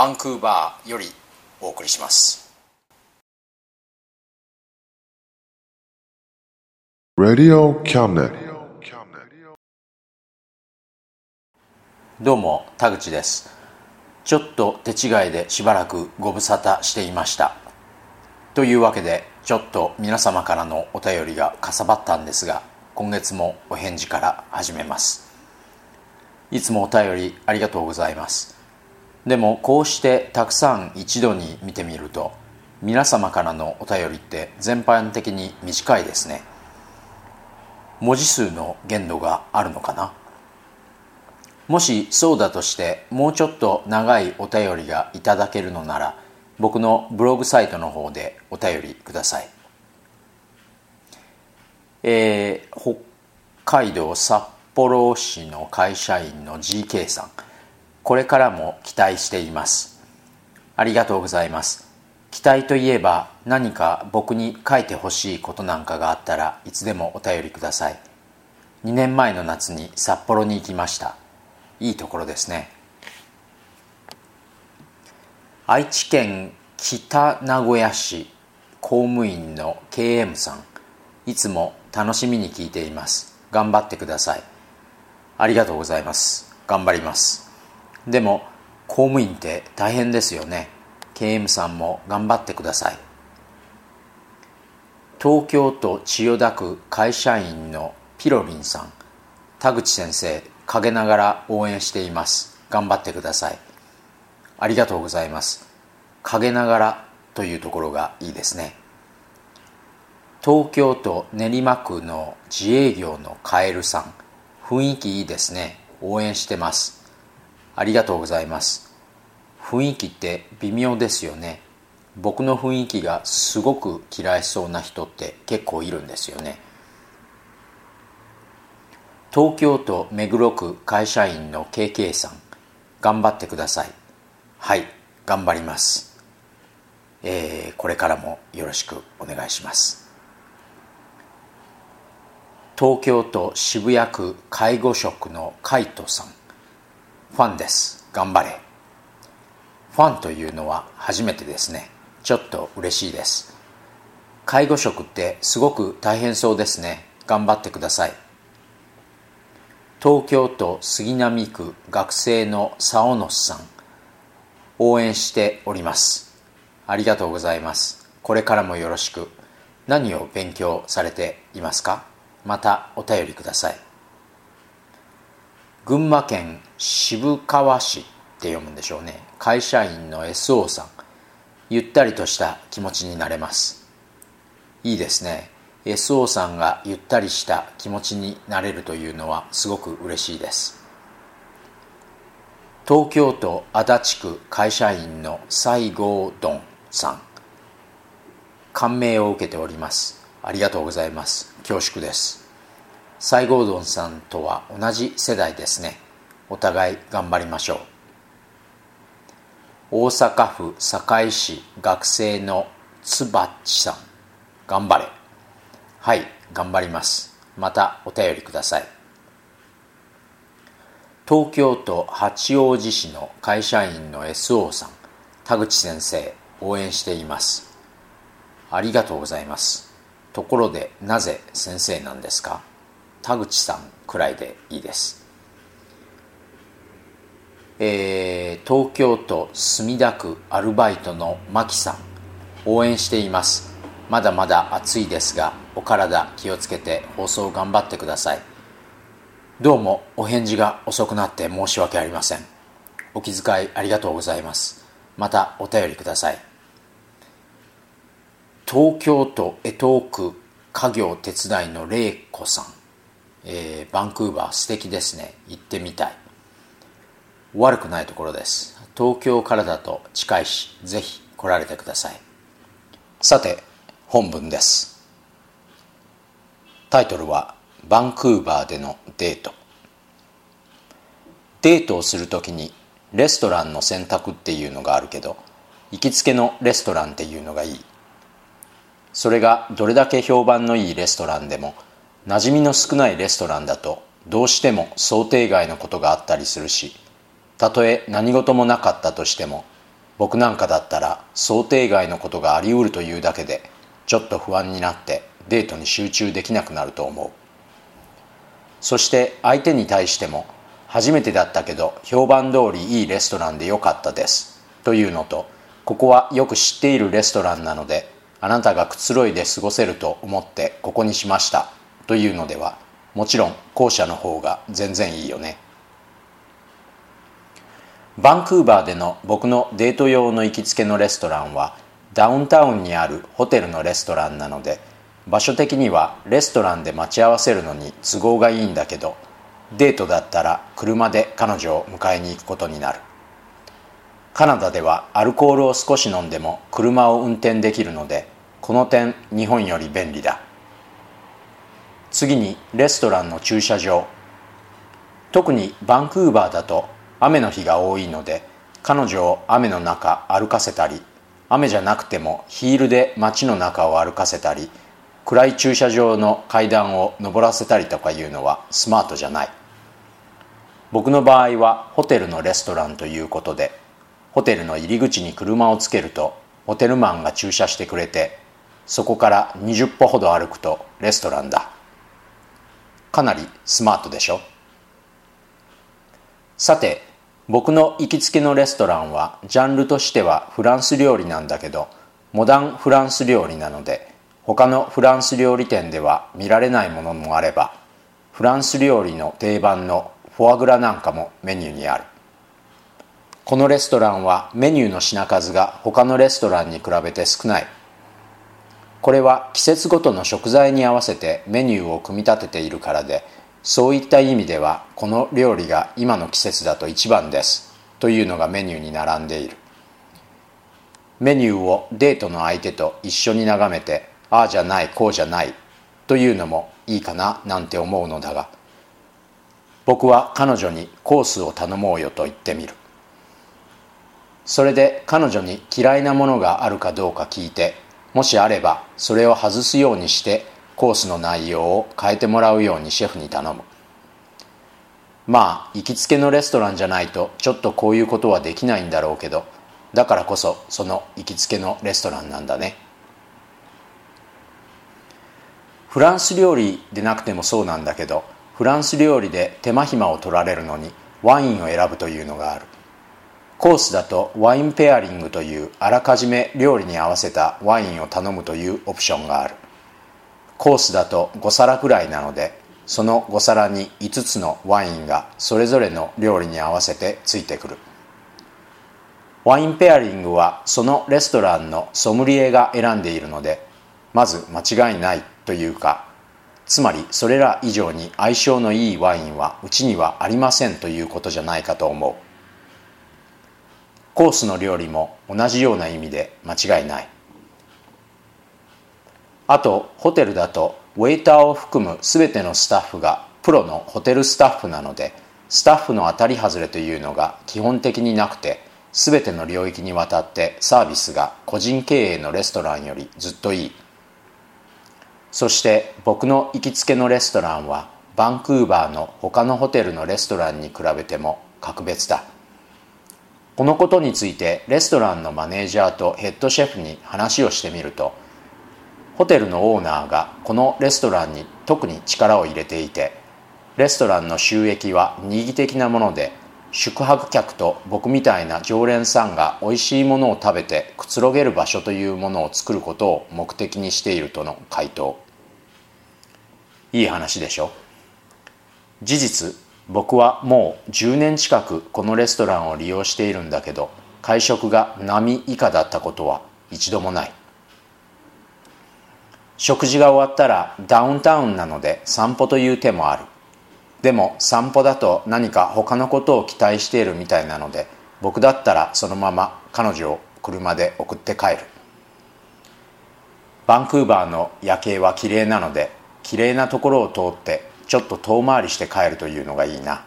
バンクーバーよりお送りします.どうも田口です。ちょっと手違いでしばらくご無沙汰していました。というわけでちょっと皆様からのお便りがかさばったんですが今月もお返事から始めます。いつもお便りありがとうございますでもこうしてたくさん一度に見てみると皆様からのお便りって全般的に短いですね。文字数の限度があるのかな？もしそうだとしてもうちょっと長いお便りがいただけるのなら僕のブログサイトの方でお便りください。えー、北海道札幌市の会社員の GK さん。これからも期待しています。ありがとうございます。期待といえば何か僕に書いてほしいことなんかがあったらいつでもお便りください。2年前の夏に札幌に行きました。いいところですね。愛知県北名古屋市公務員の KM さん。いつも楽しみに聞いています。頑張ってください。ありがとうございます。頑張ります。でも公務員って大変ですよね。KM さんも頑張ってください。東京都千代田区会社員のピロリンさん。田口先生陰ながら応援しています。頑張ってください。ありがとうございます。陰ながらというところがいいですね。東京都練馬区の自営業のカエルさん。雰囲気いいですね。応援してます。ありがとうございます。雰囲気って微妙ですよね。僕の雰囲気がすごく嫌いそうな人って結構いるんですよね。東京都目黒区会社員の KK さん頑張ってください。はい頑張ります。えー、これからもよろしくお願いします。東京都渋谷区介護職のカイトさん。ファンです。頑張れ。ファンというのは初めてですね。ちょっと嬉しいです。介護職ってすごく大変そうですね。頑張ってください。東京都杉並区学生の沢野さん。応援しております。ありがとうございます。これからもよろしく。何を勉強されていますか？またお便りください。群馬県渋川市って読むんでしょうね。会社員の SO さん。ゆったりとした気持ちになれます。いいですね。SO さんがゆったりした気持ちになれるというのはすごく嬉しいです。東京都足立区会社員の西郷どんさん。感銘を受けております。ありがとうございます。恐縮です。西郷どんさんとは同じ世代ですね。お互い頑張りましょう。大阪府堺市学生のつばっちさん。頑張れ。はい頑張ります。またお便りください。東京都八王子市の会社員の SO さん。田口先生応援しています。ありがとうございます。ところでなぜ先生なんですか？田口さんくらいでいいです。えー、東京都墨田区アルバイトのマキさん。応援しています。まだまだ暑いですがお体気をつけて放送頑張ってください。どうもお返事が遅くなって申し訳ありません。お気遣いありがとうございます。またお便りください。東京都江東区家業手伝いの玲子さん、えー、バンクーバー素敵ですね。行ってみたい。悪くないところです。東京からだと近いしぜひ来られてください。さて本文です。タイトルはバンクーバーでのデート。デートをするときにレストランの選択っていうのがあるけど行きつけのレストランっていうのがいい。それがどれだけ評判のいいレストランでも馴染みの少ないレストランだとどうしても想定外のことがあったりするしたとえ何事もなかったとしても僕なんかだったら想定外のことがありうるというだけでちょっと不安になってデートに集中できなくなると思う。そして相手に対しても初めてだったけど評判通りいいレストランでよかったですというのとここはよく知っているレストランなのであなたがくつろいで過ごせると思ってここにしました。というのではもちろん後者の方が全然いいよね。バンクーバーでの僕のデート用の行きつけのレストランはダウンタウンにあるホテルのレストランなので場所的にはレストランで待ち合わせるのに都合がいいんだけどデートだったら車で彼女を迎えに行くことになる。カナダではアルコールを少し飲んでも車を運転できるのでこの点日本より便利だ。次にレストランの駐車場。特にバンクーバーだと雨の日が多いので彼女を雨の中歩かせたり雨じゃなくてもヒールで街の中を歩かせたり暗い駐車場の階段を上らせたりとかいうのはスマートじゃない。僕の場合はホテルのレストランということでホテルの入り口に車をつけるとホテルマンが駐車してくれてそこから20歩ほど歩くとレストランだ。かなりスマートでしょ。さて僕の行きつけのレストランはジャンルとしてはフランス料理なんだけどモダンフランス料理なので他のフランス料理店では見られないものもあればフランス料理の定番のフォアグラなんかもメニューにある。このレストランはメニューの品数が他のレストランに比べて少ない。これは季節ごとの食材に合わせてメニューを組み立てているからでそういった意味ではこの料理が今の季節だと一番です。というのがメニューに並んでいる。メニューをデートの相手と一緒に眺めてああじゃないこうじゃないというのもいいかななんて思うのだが僕は彼女にコースを頼もうよと言ってみる。それで彼女に嫌いなものがあるかどうか聞いてもしあればそれを外すようにしてコースの内容を変えてもらうようにシェフに頼む。まあ行きつけのレストランじゃないとちょっとこういうことはできないんだろうけどだからこそその行きつけのレストランなんだね。フランス料理でなくてもそうなんだけどフランス料理で手間暇を取られるのにワインを選ぶというのがある。コースだとワインペアリングというあらかじめ料理に合わせたワインを頼むというオプションがある。コースだと5皿くらいなのでその5皿に5つのワインがそれぞれの料理に合わせてついてくる。ワインペアリングはそのレストランのソムリエが選んでいるのでまず間違いないというかつまりそれら以上に相性のいいワインはうちにはありませんということじゃないかと思う。コースの料理も同じような意味で間違いない。あとホテルだとウェイターを含む全てのスタッフがプロのホテルスタッフなのでスタッフの当たり外れというのが基本的になくて全ての領域にわたってサービスが個人経営のレストランよりずっといい。そして僕の行きつけのレストランはバンクーバーの他のホテルのレストランに比べても格別だ。このことについてレストランのマネージャーとヘッドシェフに話をしてみるとホテルのオーナーがこのレストランに特に力を入れていてレストランの収益は二義的なもので宿泊客と僕みたいな常連さんが美味しいものを食べてくつろげる場所というものを作ることを目的にしているとの回答。いい話でしょ？事実僕はもう10年近くこのレストランを利用しているんだけど会食が波以下だったことは一度もない。食事が終わったらダウンタウンなので散歩という手もある。でも散歩だと何か他のことを期待しているみたいなので僕だったらそのまま彼女を車で送って帰る。バンクーバーの夜景は綺麗なので綺麗なところを通ってちょっと遠回りして帰るというのがいいな。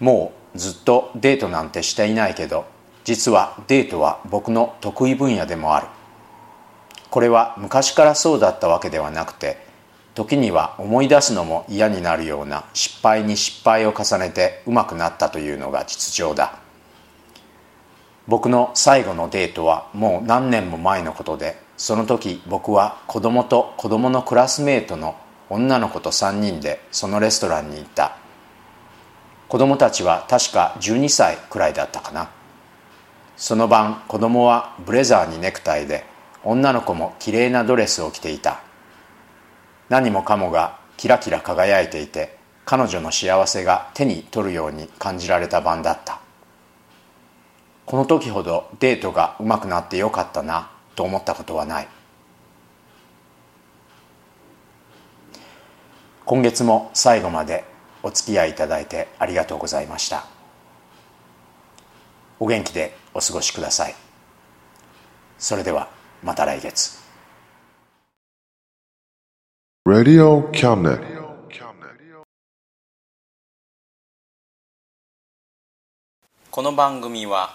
もうずっとデートなんてしていないけど実はデートは僕の得意分野でもある。これは昔からそうだったわけではなくて時には思い出すのも嫌になるような失敗に失敗を重ねてうまくなったというのが実情だ。僕の最後のデートはもう何年も前のことでその時僕は子供と子供のクラスメートの女の子と3人でそのレストランに行った。子供たちは確か12歳くらいだったかな。その晩子供はブレザーにネクタイで女の子もきれいなドレスを着ていた。何もかもがキラキラ輝いていて彼女の幸せが手に取るように感じられた晩だった。この時ほどデートがうまくなってよかったな。と思ったことはない。今月も最後までお付き合いいただいてありがとうございました。お元気でお過ごしください。それではまた来月。Radio Cabinet. この番組は